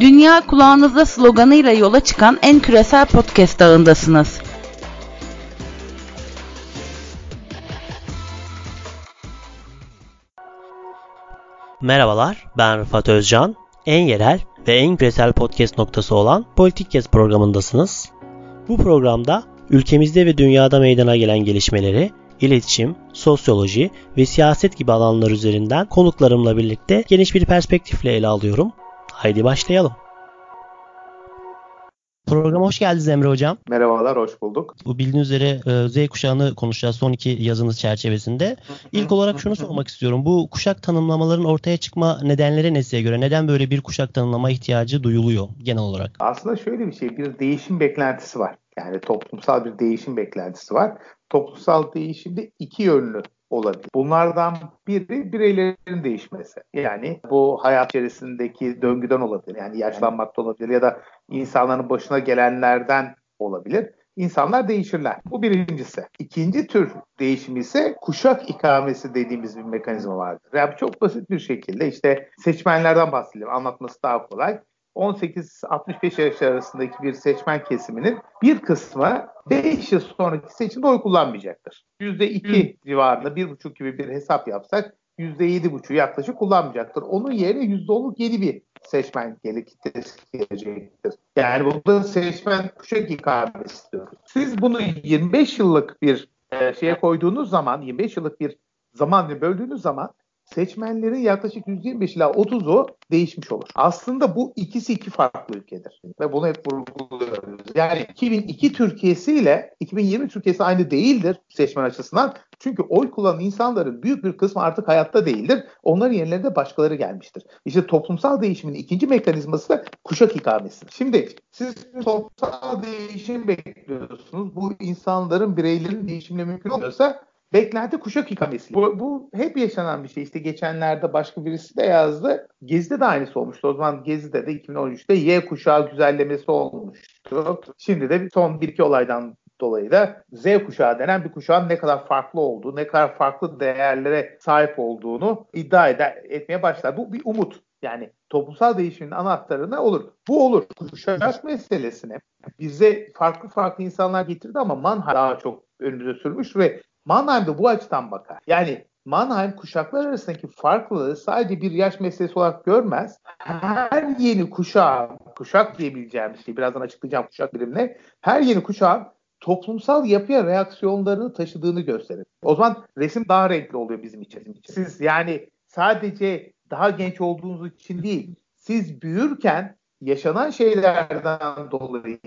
Dünya kulağınızda sloganıyla yola çıkan en küresel podcast ağındasınız. Merhabalar, ben Rıfat Özcan. En yerel ve en küresel podcast noktası olan Politik Gez programındasınız. Bu programda ülkemizde ve dünyada meydana gelen gelişmeleri, iletişim, sosyoloji ve siyaset gibi alanlar üzerinden konuklarımla birlikte geniş bir perspektifle ele alıyorum. Haydi başlayalım. Programa hoş geldiniz Emre Hocam. Merhabalar, hoş bulduk. Bu bildiğiniz üzere e, Z kuşağını konuşacağız son iki yazınız çerçevesinde. İlk olarak şunu sormak istiyorum. Bu kuşak tanımlamaların ortaya çıkma nedenleri ne size göre? Neden böyle bir kuşak tanımlama ihtiyacı duyuluyor genel olarak? Aslında şöyle bir şey, bir değişim beklentisi var. Yani toplumsal bir değişim beklentisi var. Toplumsal değişimde iki yönlü olabilir. Bunlardan biri bireylerin değişmesi. Yani bu hayat içerisindeki döngüden olabilir. Yani yaşlanmakta olabilir ya da insanların başına gelenlerden olabilir. İnsanlar değişirler. Bu birincisi. İkinci tür değişim ise kuşak ikamesi dediğimiz bir mekanizma vardır. Yani çok basit bir şekilde işte seçmenlerden bahsedelim. Anlatması daha kolay. 18-65 yaş arasındaki bir seçmen kesiminin bir kısmı 5 yıl sonraki seçimde oy kullanmayacaktır. %2 Hı. civarında 1,5 gibi bir hesap yapsak %7,5 yaklaşık kullanmayacaktır. Onun yerine %10'luk yeni bir seçmen kitlesi gelecektir. Yani burada seçmen kuşak ikamesi istiyoruz. Siz bunu 25 yıllık bir e, şeye koyduğunuz zaman, 25 yıllık bir zaman böldüğünüz zaman seçmenlerin yaklaşık %25 ila 30'u değişmiş olur. Aslında bu ikisi iki farklı ülkedir. Ve bunu hep vurguluyoruz. Yani 2002 Türkiye'si ile 2020 Türkiye'si aynı değildir seçmen açısından. Çünkü oy kullanan insanların büyük bir kısmı artık hayatta değildir. Onların yerlerinde başkaları gelmiştir. İşte toplumsal değişimin ikinci mekanizması da kuşak ikamesi. Şimdi siz toplumsal değişim bekliyorsunuz. Bu insanların, bireylerin değişimle mümkün oluyorsa Beklenti kuşak ikamesi. Bu, bu hep yaşanan bir şey. İşte geçenlerde başka birisi de yazdı. Gezi'de de aynısı olmuştu. O zaman Gezi'de de 2013'te Y kuşağı güzellemesi olmuştu. Şimdi de son bir iki olaydan dolayı da Z kuşağı denen bir kuşağın ne kadar farklı olduğu, ne kadar farklı değerlere sahip olduğunu iddia eder, etmeye başlar. Bu bir umut. Yani toplumsal değişimin anahtarı ne olur? Bu olur. Kuşak meselesine bize farklı farklı insanlar getirdi ama Manha daha çok önümüze sürmüş ve Mannheim de bu açıdan bakar. Yani Mannheim kuşaklar arasındaki farklılığı sadece bir yaş meselesi olarak görmez. Her yeni kuşağı, kuşak diyebileceğimiz şey, birazdan açıklayacağım kuşak birimine, her yeni kuşağın toplumsal yapıya reaksiyonlarını taşıdığını gösterir. O zaman resim daha renkli oluyor bizim için. Siz yani sadece daha genç olduğunuz için değil, siz büyürken yaşanan şeylerden dolayı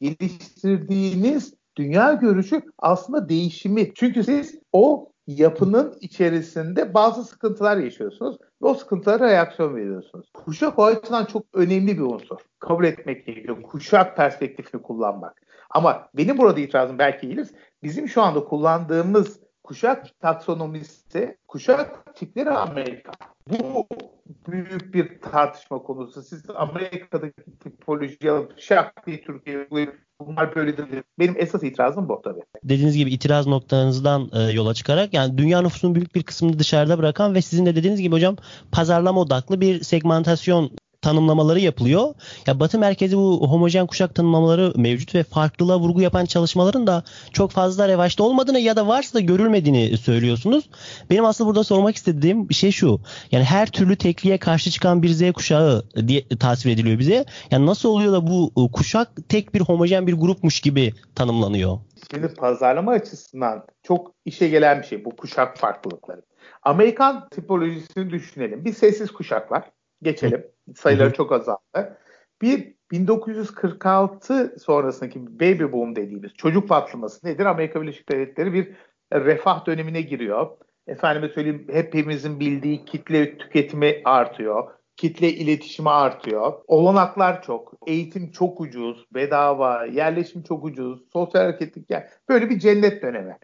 geliştirdiğiniz dünya görüşü aslında değişimi. Çünkü siz o yapının içerisinde bazı sıkıntılar yaşıyorsunuz ve o sıkıntılara reaksiyon veriyorsunuz. Kuşak o açıdan çok önemli bir unsur. Kabul etmek gerekiyor. Kuşak perspektifini kullanmak. Ama benim burada itirazım belki gelir. Bizim şu anda kullandığımız kuşak taksonomisi, kuşak tipleri Amerika. Bu büyük bir tartışma konusu. Siz Amerika'daki tipolojiyi alıp şak diye Türkiye'ye bunlar böyledir. Benim esas itirazım bu tabii. Dediğiniz gibi itiraz noktanızdan e, yola çıkarak yani dünya nüfusunun büyük bir kısmını dışarıda bırakan ve sizin de dediğiniz gibi hocam pazarlama odaklı bir segmentasyon tanımlamaları yapılıyor. Ya Batı merkezi bu homojen kuşak tanımlamaları mevcut ve farklılığa vurgu yapan çalışmaların da çok fazla revaçta olmadığını ya da varsa da görülmediğini söylüyorsunuz. Benim aslında burada sormak istediğim şey şu. Yani her türlü tekliğe karşı çıkan bir Z kuşağı diye tasvir ediliyor bize. Yani nasıl oluyor da bu kuşak tek bir homojen bir grupmuş gibi tanımlanıyor? Şimdi pazarlama açısından çok işe gelen bir şey bu kuşak farklılıkları. Amerikan tipolojisini düşünelim. Bir sessiz kuşak var. Geçelim. Sayıları Hı-hı. çok azaldı. Bir 1946 sonrasındaki baby boom dediğimiz çocuk patlaması nedir? Amerika Birleşik Devletleri bir refah dönemine giriyor. Efendime söyleyeyim hepimizin bildiği kitle tüketimi artıyor. Kitle iletişimi artıyor. Olanaklar çok. Eğitim çok ucuz. Bedava. Yerleşim çok ucuz. Sosyal hareketlik. Yani böyle bir cennet dönemi.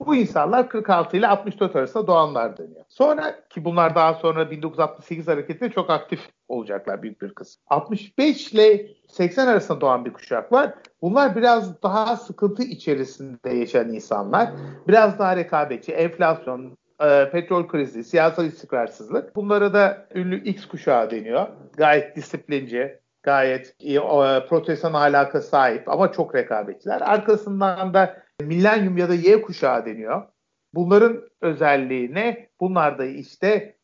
Bu insanlar 46 ile 64 arasında doğanlar deniyor. Sonra ki bunlar daha sonra 1968 hareketinde çok aktif olacaklar büyük bir kısım. 65 ile 80 arasında doğan bir kuşak var. Bunlar biraz daha sıkıntı içerisinde yaşayan insanlar. Biraz daha rekabetçi, enflasyon, e, petrol krizi, siyasal istikrarsızlık. Bunlara da ünlü X kuşağı deniyor. Gayet disiplinci, gayet e, protestan alaka sahip ama çok rekabetçiler. Arkasından da milenyum ya da Y kuşağı deniyor. Bunların özelliği ne? Bunlar da işte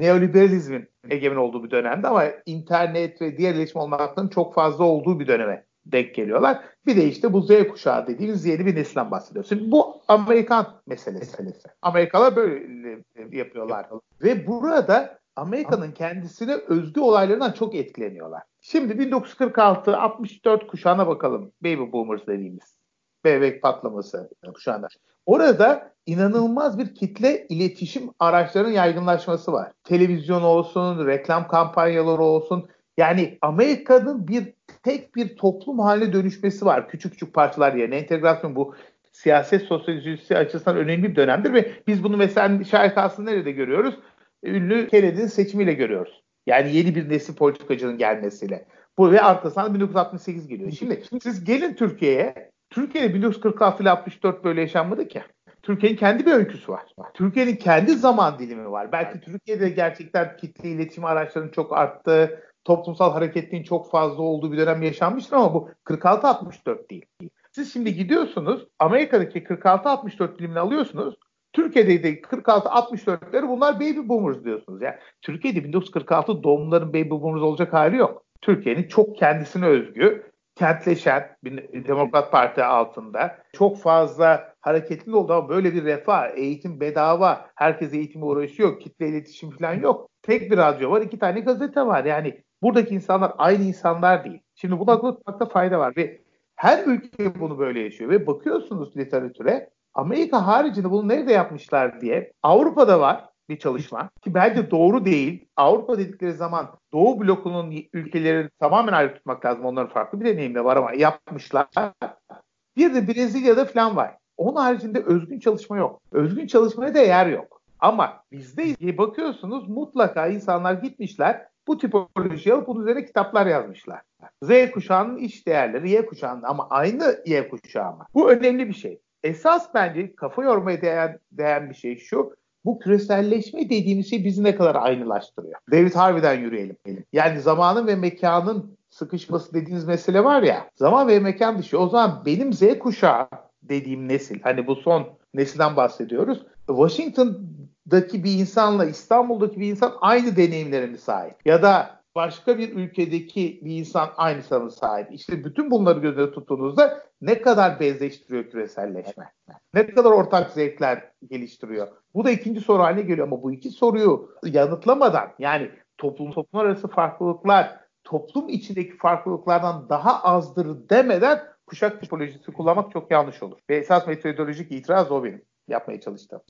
neoliberalizmin egemen olduğu bir dönemde ama internet ve diğer iletişim olmakların çok fazla olduğu bir döneme denk geliyorlar. Bir de işte bu Z kuşağı dediğimiz yeni bir nesilden bahsediyoruz. Şimdi bu Amerikan meselesi. meselesi. Amerikalılar böyle yapıyorlar. Ve burada Amerika'nın kendisine özgü olaylarından çok etkileniyorlar. Şimdi 1946-64 kuşağına bakalım. Baby Boomers dediğimiz. Bebek patlaması kuşağında. Orada inanılmaz bir kitle iletişim araçlarının yaygınlaşması var. Televizyon olsun, reklam kampanyaları olsun. Yani Amerika'nın bir tek bir toplum haline dönüşmesi var. Küçük küçük parçalar yerine entegrasyon bu siyaset sosyolojisi açısından önemli bir dönemdir ve biz bunu mesela şarkısını nerede görüyoruz? Ünlü Kennedy'nin seçimiyle görüyoruz. Yani yeni bir nesil politikacının gelmesiyle. Bu ve arkasından 1968 geliyor. Şimdi, siz gelin Türkiye'ye. Türkiye'de 1946 ile 64 böyle yaşanmadı ki. Türkiye'nin kendi bir öyküsü var. Türkiye'nin kendi zaman dilimi var. Belki Türkiye'de gerçekten kitle iletişim araçlarının çok arttığı, toplumsal hareketliğin çok fazla olduğu bir dönem yaşanmıştır ama bu 46-64 değil. Siz şimdi gidiyorsunuz Amerika'daki 46-64 dilimini alıyorsunuz. Türkiye'de de 46-64'leri bunlar baby boomers diyorsunuz. Yani Türkiye'de 1946 doğumların baby boomers olacak hali yok. Türkiye'nin çok kendisine özgü, kentleşen bir Demokrat Parti altında çok fazla hareketli oldu ama böyle bir refah, eğitim bedava, herkes eğitime uğraşıyor, kitle iletişim falan yok. Tek bir radyo var, iki tane gazete var. Yani buradaki insanlar aynı insanlar değil. Şimdi bunu akıl tutmakta fayda var ve her ülke bunu böyle yaşıyor ve bakıyorsunuz literatüre Amerika haricinde bunu nerede yapmışlar diye Avrupa'da var bir çalışma ki bence doğru değil. Avrupa dedikleri zaman Doğu blokunun ülkeleri tamamen ayrı tutmak lazım. Onların farklı bir deneyimde var ama yapmışlar. Bir de Brezilya'da falan var. Onun haricinde özgün çalışma yok. Özgün çalışmaya da yer yok. Ama bizde bakıyorsunuz mutlaka insanlar gitmişler bu tipolojiyi alıp bunun üzerine kitaplar yazmışlar. Z kuşağının iş değerleri Y kuşağının ama aynı Y kuşağı mı? Bu önemli bir şey. Esas bence kafa yormaya değen, değen bir şey şu. Bu küreselleşme dediğimiz şey bizi ne kadar aynılaştırıyor. David Harvey'den yürüyelim. Yani zamanın ve mekanın sıkışması dediğiniz mesele var ya. Zaman ve mekan dışı. O zaman benim Z kuşağı dediğim nesil. Hani bu son nesilden bahsediyoruz. Washington'daki bir insanla İstanbul'daki bir insan aynı deneyimlere sahip? Ya da başka bir ülkedeki bir insan aynı sanı sahip. İşte bütün bunları gözde tuttuğunuzda ne kadar benzeştiriyor küreselleşme? Ne kadar ortak zevkler geliştiriyor? Bu da ikinci soru haline geliyor ama bu iki soruyu yanıtlamadan yani toplum toplum arası farklılıklar toplum içindeki farklılıklardan daha azdır demeden kuşak tipolojisi kullanmak çok yanlış olur. Ve esas metodolojik itiraz o benim yapmaya çalıştım.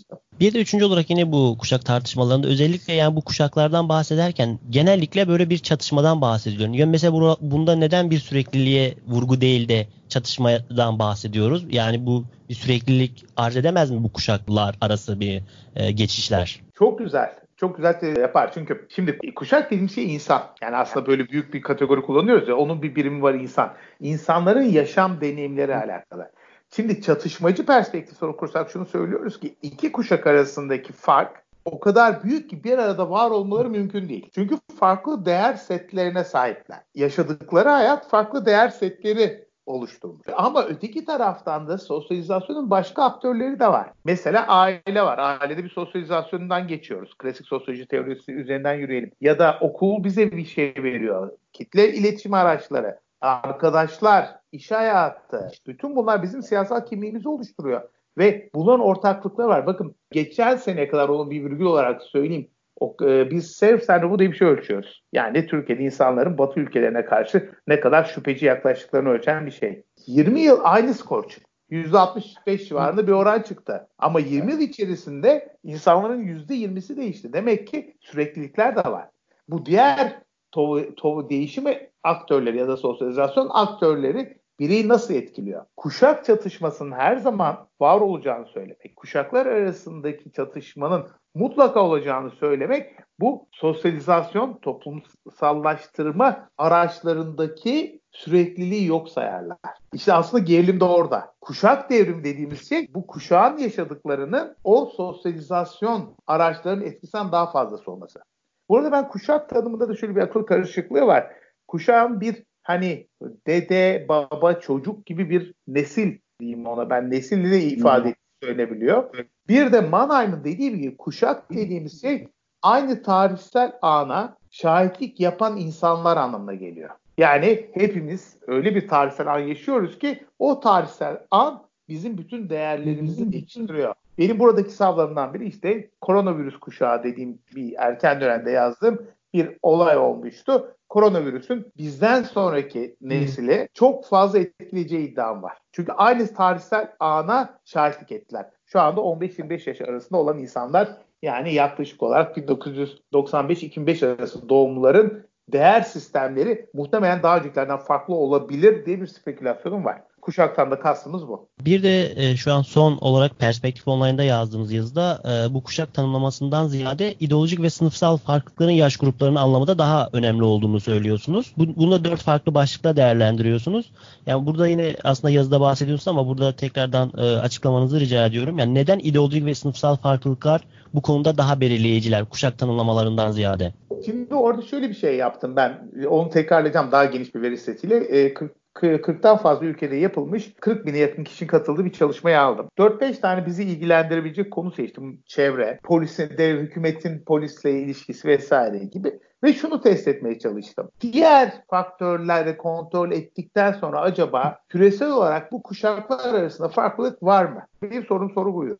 Bir de üçüncü olarak yine bu kuşak tartışmalarında özellikle yani bu kuşaklardan bahsederken genellikle böyle bir çatışmadan bahsediliyor. Yani mesela bunda neden bir sürekliliğe vurgu değil de çatışmadan bahsediyoruz? Yani bu bir süreklilik arz edemez mi bu kuşaklar arası bir e, geçişler? Çok güzel çok güzel yapar. Çünkü şimdi kuşak dediğim şey insan. Yani aslında böyle büyük bir kategori kullanıyoruz ya onun bir birimi var insan. İnsanların yaşam deneyimleri alakalı. Şimdi çatışmacı perspektif okursak şunu söylüyoruz ki iki kuşak arasındaki fark o kadar büyük ki bir arada var olmaları mümkün değil. Çünkü farklı değer setlerine sahipler. Yaşadıkları hayat farklı değer setleri oluşturmuş. Ama öteki taraftan da sosyalizasyonun başka aktörleri de var. Mesela aile var. Ailede bir sosyalizasyondan geçiyoruz. Klasik sosyoloji teorisi üzerinden yürüyelim. Ya da okul bize bir şey veriyor. Kitle iletişim araçları, arkadaşlar, iş hayatı, bütün bunlar bizim siyasal kimliğimizi oluşturuyor. Ve bunların ortaklıkları var. Bakın geçen sene kadar onun bir virgül olarak söyleyeyim. O, e, biz self sendromu diye bir şey ölçüyoruz. Yani Türkiye'de insanların Batı ülkelerine karşı ne kadar şüpheci yaklaştıklarını ölçen bir şey. 20 yıl aynı skor çıktı. %65 civarında bir oran çıktı. Ama 20 yıl içerisinde insanların %20'si değişti. Demek ki süreklilikler de var. Bu diğer TOV, TOV değişimi aktörleri ya da sosyalizasyon aktörleri bireyi nasıl etkiliyor? Kuşak çatışmasının her zaman var olacağını söylemek, kuşaklar arasındaki çatışmanın mutlaka olacağını söylemek Bu sosyalizasyon, toplumsallaştırma araçlarındaki sürekliliği yok sayarlar. İşte aslında gerilim de orada. Kuşak devrim dediğimiz şey bu kuşağın yaşadıklarının o sosyalizasyon araçlarının etkisinden daha fazlası olması. Bu arada ben kuşak tanımında da şöyle bir akıl karışıklığı var. Kuşağın bir hani dede, baba, çocuk gibi bir nesil diyeyim ona. Ben nesilli de ifade hmm. söylenebiliyor. Bir de Mannheim'ın dediği gibi kuşak dediğimiz şey aynı tarihsel ana şahitlik yapan insanlar anlamına geliyor. Yani hepimiz öyle bir tarihsel an yaşıyoruz ki o tarihsel an bizim bütün değerlerimizi değiştiriyor. Benim buradaki savlarımdan biri işte koronavirüs kuşağı dediğim bir erken dönemde yazdığım bir olay olmuştu. Koronavirüsün bizden sonraki nesile çok fazla etkileyeceği iddiam var. Çünkü aynı tarihsel ana şahitlik ettiler. Şu anda 15-25 yaş arasında olan insanlar yani yaklaşık olarak 1995-2005 arası doğumluların değer sistemleri muhtemelen daha öncekilerden farklı olabilir diye bir spekülasyonum var. Kuşaktan da kastımız bu. Bir de e, şu an son olarak Perspektif Online'da yazdığımız yazıda e, bu kuşak tanımlamasından ziyade ideolojik ve sınıfsal farklılıkların yaş gruplarını anlamada daha önemli olduğunu söylüyorsunuz. Bu, bunu da dört farklı başlıkta değerlendiriyorsunuz. Yani burada yine aslında yazıda bahsediyorsunuz ama burada tekrardan e, açıklamanızı rica ediyorum. Yani neden ideolojik ve sınıfsal farklılıklar bu konuda daha belirleyiciler kuşak tanımlamalarından ziyade? Şimdi orada şöyle bir şey yaptım ben. Onu tekrarlayacağım daha geniş bir veri setiyle. E, 40'tan fazla ülkede yapılmış 40 bine yakın kişinin katıldığı bir çalışmayı aldım. 4-5 tane bizi ilgilendirebilecek konu seçtim. Çevre, polisin, dev hükümetin polisle ilişkisi vesaire gibi. Ve şunu test etmeye çalıştım. Diğer faktörleri kontrol ettikten sonra acaba küresel olarak bu kuşaklar arasında farklılık var mı? Bir sorun soru buydu.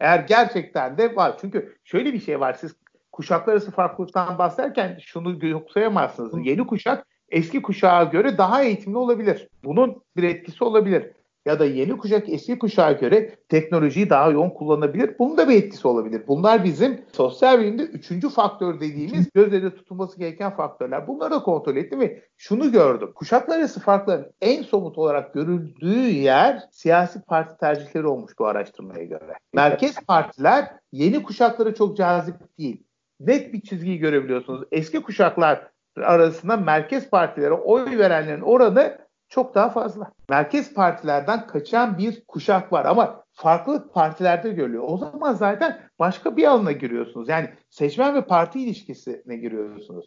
Eğer gerçekten de var. Çünkü şöyle bir şey var. Siz kuşaklar arası farklılıktan bahsederken şunu yok sayamazsınız. Yeni kuşak eski kuşağa göre daha eğitimli olabilir. Bunun bir etkisi olabilir. Ya da yeni kuşak eski kuşağa göre teknolojiyi daha yoğun kullanabilir. Bunun da bir etkisi olabilir. Bunlar bizim sosyal bilimde üçüncü faktör dediğimiz gözlerinde tutulması gereken faktörler. Bunları da kontrol ettim ve şunu gördüm. Kuşaklar arası farkların en somut olarak görüldüğü yer siyasi parti tercihleri olmuş bu araştırmaya göre. Merkez partiler yeni kuşaklara çok cazip değil. Net bir çizgiyi görebiliyorsunuz. Eski kuşaklar arasında merkez partilere oy verenlerin oranı çok daha fazla. Merkez partilerden kaçan bir kuşak var ama farklı partilerde görülüyor. O zaman zaten başka bir alana giriyorsunuz. Yani seçmen ve parti ilişkisine giriyorsunuz.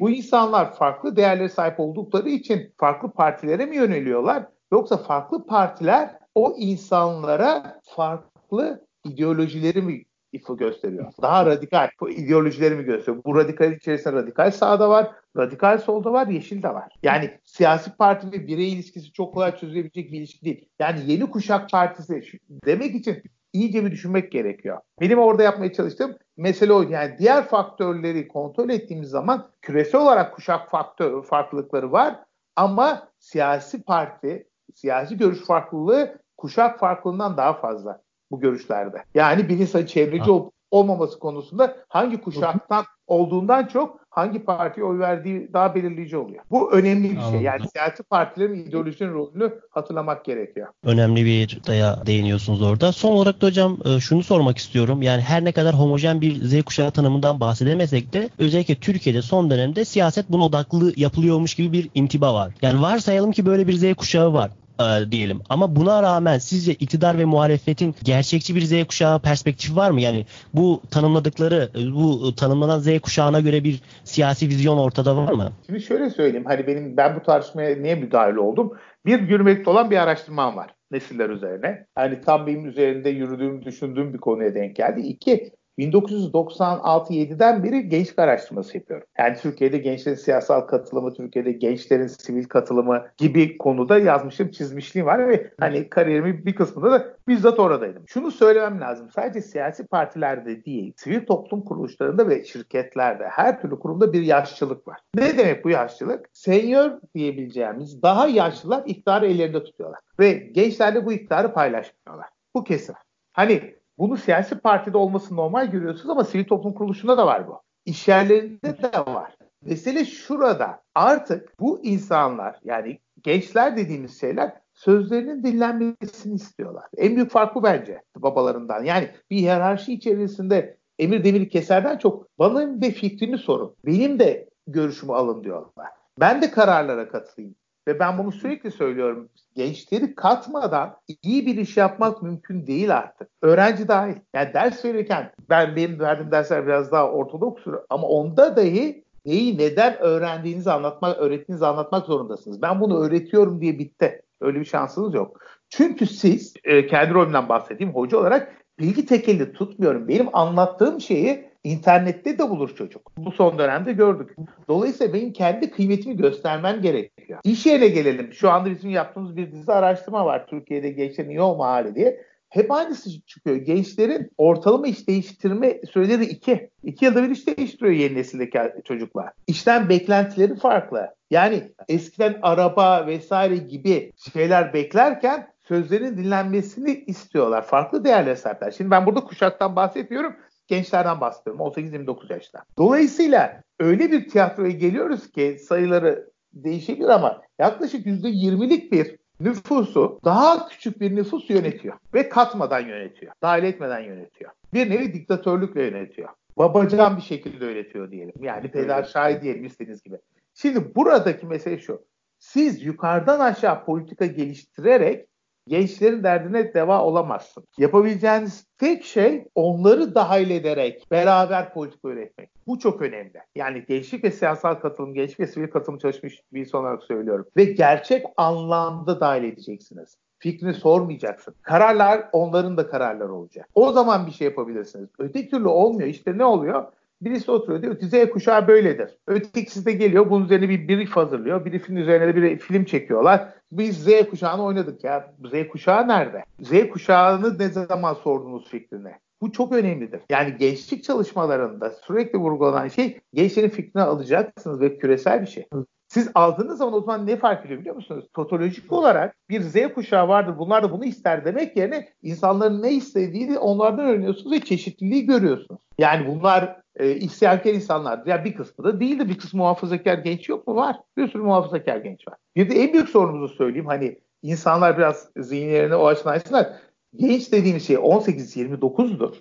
Bu insanlar farklı değerlere sahip oldukları için farklı partilere mi yöneliyorlar? Yoksa farklı partiler o insanlara farklı ideolojileri mi ifu gösteriyor. Daha radikal bu ideolojileri mi gösteriyor? Bu radikal içerisinde radikal sağda var, radikal solda var, yeşil de var. Yani siyasi parti ve birey ilişkisi çok kolay çözülebilecek bir ilişki değil. Yani yeni kuşak partisi demek için iyice bir düşünmek gerekiyor. Benim orada yapmaya çalıştığım mesele oydu. Yani diğer faktörleri kontrol ettiğimiz zaman küresel olarak kuşak faktör farklılıkları var ama siyasi parti, siyasi görüş farklılığı kuşak farklılığından daha fazla bu görüşlerde. Yani bir insanın çevreci olup olmaması konusunda hangi kuşaktan olduğundan çok hangi partiye oy verdiği daha belirleyici oluyor. Bu önemli bir şey. Yani siyasi partilerin ideolojinin rolünü hatırlamak gerekiyor. Önemli bir daya değiniyorsunuz orada. Son olarak da hocam e, şunu sormak istiyorum. Yani her ne kadar homojen bir Z kuşağı tanımından bahsedemesek de özellikle Türkiye'de son dönemde siyaset buna odaklı yapılıyormuş gibi bir intiba var. Yani varsayalım ki böyle bir Z kuşağı var e, diyelim. Ama buna rağmen sizce iktidar ve muhalefetin gerçekçi bir Z kuşağı perspektifi var mı? Yani bu tanımladıkları, bu tanımlanan Z kuşağına göre bir siyasi vizyon ortada var mı? Şimdi şöyle söyleyeyim. Hani benim ben bu tartışmaya niye müdahil oldum? Bir yürümekte olan bir araştırmam var nesiller üzerine. Hani tam benim üzerinde yürüdüğüm, düşündüğüm bir konuya denk geldi. İki, 1996-7'den beri gençlik araştırması yapıyorum. Yani Türkiye'de gençlerin siyasal katılımı, Türkiye'de gençlerin sivil katılımı gibi konuda yazmışım, çizmişliğim var ve hani kariyerimin bir kısmında da bizzat oradaydım. Şunu söylemem lazım. Sadece siyasi partilerde değil, sivil toplum kuruluşlarında ve şirketlerde her türlü kurumda bir yaşlılık var. Ne demek bu yaşlılık? Senior diyebileceğimiz daha yaşlılar iktidarı ellerinde tutuyorlar. Ve gençlerle bu iktidarı paylaşmıyorlar. Bu kesin. Hani bunu siyasi partide olması normal görüyorsunuz ama sivil toplum kuruluşunda da var bu. İş yerlerinde de var. Mesele şurada. Artık bu insanlar yani gençler dediğimiz şeyler sözlerinin dinlenmesini istiyorlar. En büyük fark bu bence babalarından. Yani bir hiyerarşi içerisinde Emir Demir Keser'den çok bana de fikrini sorun. Benim de görüşümü alın diyorlar. Ben de kararlara katılayım. Ve ben bunu sürekli söylüyorum. Gençleri katmadan iyi bir iş yapmak mümkün değil artık. Öğrenci dahil. Yani ders verirken ben benim verdiğim dersler biraz daha ortodokstur ama onda dahi neyi neden öğrendiğinizi anlatmak, öğrettiğinizi anlatmak zorundasınız. Ben bunu öğretiyorum diye bitti. Öyle bir şansınız yok. Çünkü siz, e, kendi rolümden bahsedeyim hoca olarak bilgi tekeli tutmuyorum. Benim anlattığım şeyi internette de bulur çocuk. Bu son dönemde gördük. Dolayısıyla benim kendi kıymetimi göstermem gerekiyor. İş yerine gelelim. Şu anda bizim yaptığımız bir dizi araştırma var. Türkiye'de gençlerin olma hali diye. Hep aynısı çıkıyor. Gençlerin ortalama iş değiştirme süreleri iki. İki yılda bir iş değiştiriyor yeni nesildeki çocuklar. İşten beklentileri farklı. Yani eskiden araba vesaire gibi şeyler beklerken sözlerin dinlenmesini istiyorlar. Farklı değerlere sahipler. Şimdi ben burada kuşaktan bahsetmiyorum. Gençlerden bahsediyorum. 18-29 yaşta. Dolayısıyla öyle bir tiyatroya geliyoruz ki sayıları değişebilir ama yaklaşık %20'lik bir nüfusu daha küçük bir nüfus yönetiyor. Ve katmadan yönetiyor. Dahil etmeden yönetiyor. Bir nevi diktatörlükle yönetiyor. Babacan bir şekilde yönetiyor diyelim. Yani peder şahi diyelim istediğiniz gibi. Şimdi buradaki mesele şu. Siz yukarıdan aşağı politika geliştirerek gençlerin derdine deva olamazsın. Yapabileceğiniz tek şey onları dahil ederek beraber politika üretmek. Bu çok önemli. Yani gençlik ve siyasal katılım, gençlik ve sivil katılım çalışmış bir insan olarak söylüyorum. Ve gerçek anlamda dahil edeceksiniz. Fikrini sormayacaksın. Kararlar onların da kararları olacak. O zaman bir şey yapabilirsiniz. Öteki türlü olmuyor. İşte ne oluyor? Birisi oturuyor diyor ki Z kuşağı böyledir. Ötekisi de geliyor bunun üzerine bir brief hazırlıyor. Briefin üzerine de bir film çekiyorlar. Biz Z kuşağını oynadık ya. Z kuşağı nerede? Z kuşağını ne zaman sordunuz fikrini? Bu çok önemlidir. Yani gençlik çalışmalarında sürekli vurgulanan şey gençlerin fikrini alacaksınız ve küresel bir şey. Siz aldığınız zaman o zaman ne fark ediyor biliyor musunuz? Totolojik olarak bir Z kuşağı vardır. Bunlar da bunu ister demek yerine insanların ne istediğini onlardan öğreniyorsunuz ve çeşitliliği görüyorsunuz. Yani bunlar e, isyankar insanlardır. Ya bir kısmı da değildir. Bir kısmı muhafazakar genç yok mu? Var. Bir sürü muhafazakar genç var. Bir de en büyük sorunumuzu söyleyeyim. Hani insanlar biraz zihinlerine o açıdan açsınlar. Genç dediğimiz şey 18-29'dur.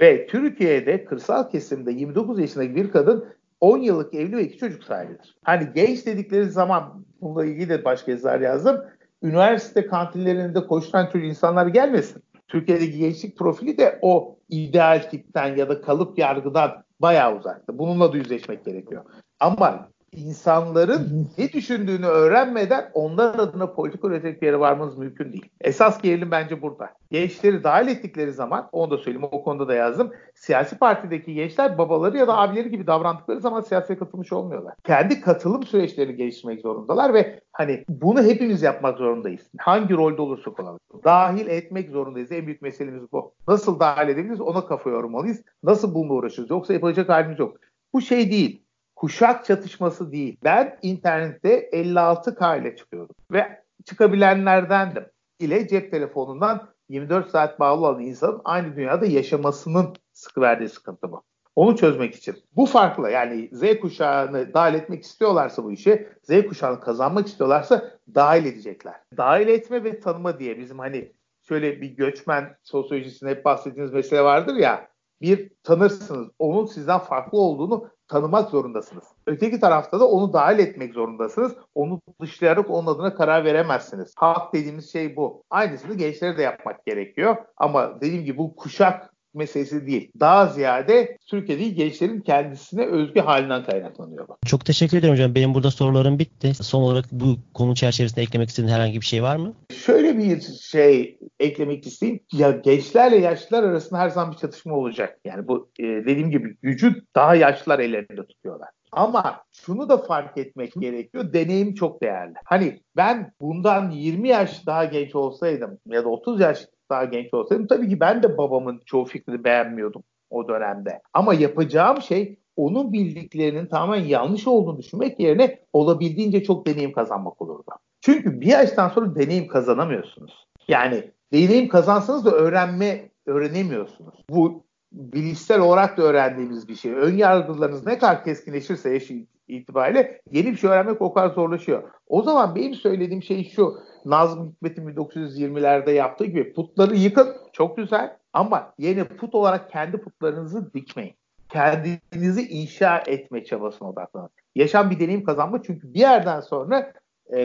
Ve Türkiye'de kırsal kesimde 29 yaşındaki bir kadın 10 yıllık evli ve iki çocuk sahibidir. Hani genç dedikleri zaman bununla ilgili de başka yazılar yazdım. Üniversite kantinlerinde koşturan çocuk insanlar gelmesin. Türkiye'deki gençlik profili de o ideal tipten ya da kalıp yargıdan bayağı uzakta. Bununla da yüzleşmek gerekiyor. Ama insanların ne düşündüğünü öğrenmeden onlar adına politik üretecek bir yere varmanız mümkün değil. Esas gerilim bence burada. Gençleri dahil ettikleri zaman, onu da söyleyeyim o konuda da yazdım. Siyasi partideki gençler babaları ya da abileri gibi davrandıkları zaman siyasete katılmış olmuyorlar. Kendi katılım süreçlerini geliştirmek zorundalar ve hani bunu hepimiz yapmak zorundayız. Hangi rolde olursak olalım. Dahil etmek zorundayız. En büyük meselemiz bu. Nasıl dahil edebiliriz ona kafa yormalıyız. Nasıl bununla uğraşırız. Yoksa yapacak halimiz yok. Bu şey değil kuşak çatışması değil. Ben internette 56K ile çıkıyordum ve çıkabilenlerdendim. ile cep telefonundan 24 saat bağlı olan insanın aynı dünyada yaşamasının sıkı verdiği sıkıntı bu. Onu çözmek için. Bu farklı yani Z kuşağını dahil etmek istiyorlarsa bu işe, Z kuşağını kazanmak istiyorlarsa dahil edecekler. Dahil etme ve tanıma diye bizim hani şöyle bir göçmen sosyolojisinde hep bahsettiğiniz mesele vardır ya bir tanırsınız. Onun sizden farklı olduğunu tanımak zorundasınız. Öteki tarafta da onu dahil etmek zorundasınız. Onu dışlayarak onun adına karar veremezsiniz. Hak dediğimiz şey bu. Aynısını gençlere de yapmak gerekiyor. Ama dediğim gibi bu kuşak meselesi değil. Daha ziyade Türkiye'deki gençlerin kendisine özgü halinden kaynaklanıyor. Çok teşekkür ederim hocam. Benim burada sorularım bitti. Son olarak bu konu çerçevesinde eklemek istediğin herhangi bir şey var mı? Şöyle bir şey eklemek isteyeyim. Ya gençlerle yaşlılar arasında her zaman bir çatışma olacak. Yani bu e, dediğim gibi gücü daha yaşlılar ellerinde tutuyorlar. Ama şunu da fark etmek gerekiyor. Deneyim çok değerli. Hani ben bundan 20 yaş daha genç olsaydım ya da 30 yaş daha genç olsaydım tabii ki ben de babamın çoğu fikrini beğenmiyordum o dönemde. Ama yapacağım şey onun bildiklerinin tamamen yanlış olduğunu düşünmek yerine olabildiğince çok deneyim kazanmak olurdu. Çünkü bir yaştan sonra deneyim kazanamıyorsunuz. Yani deneyim kazansanız da öğrenme öğrenemiyorsunuz. Bu bilişsel olarak da öğrendiğimiz bir şey. Ön yargılarınız ne kadar keskinleşirse yaş itibariyle yeni bir şey öğrenmek o kadar zorlaşıyor. O zaman benim söylediğim şey şu. Nazım Hikmet'in 1920'lerde yaptığı gibi putları yıkın. Çok güzel. Ama yeni put olarak kendi putlarınızı dikmeyin. Kendinizi inşa etme çabasına odaklanın. Yaşam bir deneyim kazanma çünkü bir yerden sonra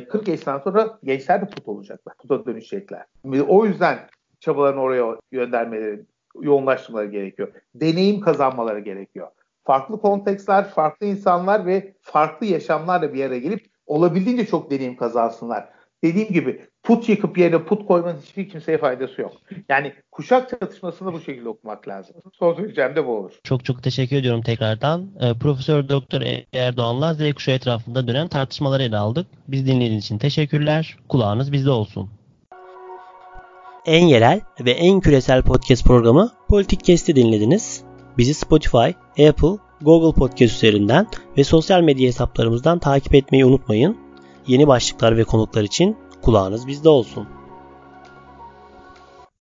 40 e, yaşından sonra gençler de put olacaklar. Puta dönüşecekler. O yüzden çabalarını oraya göndermeleri, yoğunlaştırmaları gerekiyor. Deneyim kazanmaları gerekiyor. Farklı kontekstler, farklı insanlar ve farklı yaşamlarla bir araya gelip olabildiğince çok deneyim kazansınlar. Dediğim gibi put yıkıp yerine put koymanın hiçbir kimseye faydası yok. Yani kuşak çatışmasını bu şekilde okumak lazım. Son söyleyeceğim de bu olur. Çok çok teşekkür ediyorum tekrardan. Ee, Profesör Doktor Erdoğan'la Z kuşağı etrafında dönen tartışmaları ele aldık. Biz dinlediğiniz için teşekkürler. Kulağınız bizde olsun. En yerel ve en küresel podcast programı Politik Kesti dinlediniz. Bizi Spotify, Apple, Google Podcast üzerinden ve sosyal medya hesaplarımızdan takip etmeyi unutmayın. Yeni başlıklar ve konuklar için kulağınız bizde olsun.